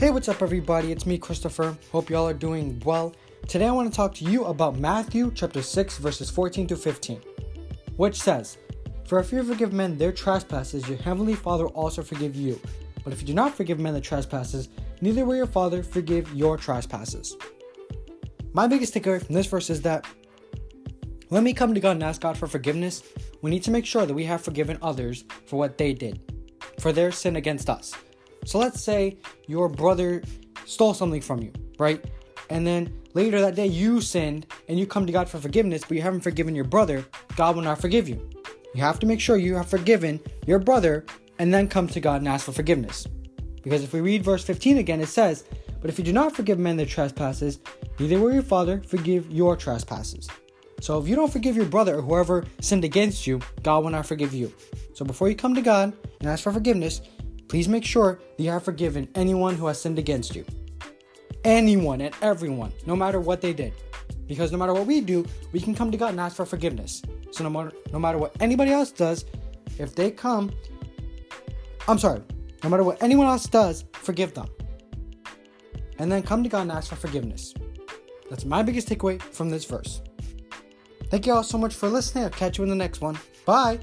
Hey, what's up, everybody? It's me, Christopher. Hope y'all are doing well. Today, I want to talk to you about Matthew chapter 6, verses 14 to 15, which says, For if you forgive men their trespasses, your heavenly Father also forgive you. But if you do not forgive men their trespasses, neither will your Father forgive your trespasses. My biggest takeaway from this verse is that when we come to God and ask God for forgiveness, we need to make sure that we have forgiven others for what they did, for their sin against us. So let's say your brother stole something from you, right? And then later that day you sinned and you come to God for forgiveness, but you haven't forgiven your brother, God will not forgive you. You have to make sure you have forgiven your brother and then come to God and ask for forgiveness. Because if we read verse 15 again, it says, But if you do not forgive men their trespasses, neither will your Father forgive your trespasses. So if you don't forgive your brother or whoever sinned against you, God will not forgive you. So before you come to God and ask for forgiveness, please make sure that you have forgiven anyone who has sinned against you. Anyone and everyone, no matter what they did. Because no matter what we do, we can come to God and ask for forgiveness. So no matter no matter what anybody else does, if they come I'm sorry, no matter what anyone else does, forgive them. And then come to God and ask for forgiveness. That's my biggest takeaway from this verse. Thank you all so much for listening. I'll catch you in the next one. Bye.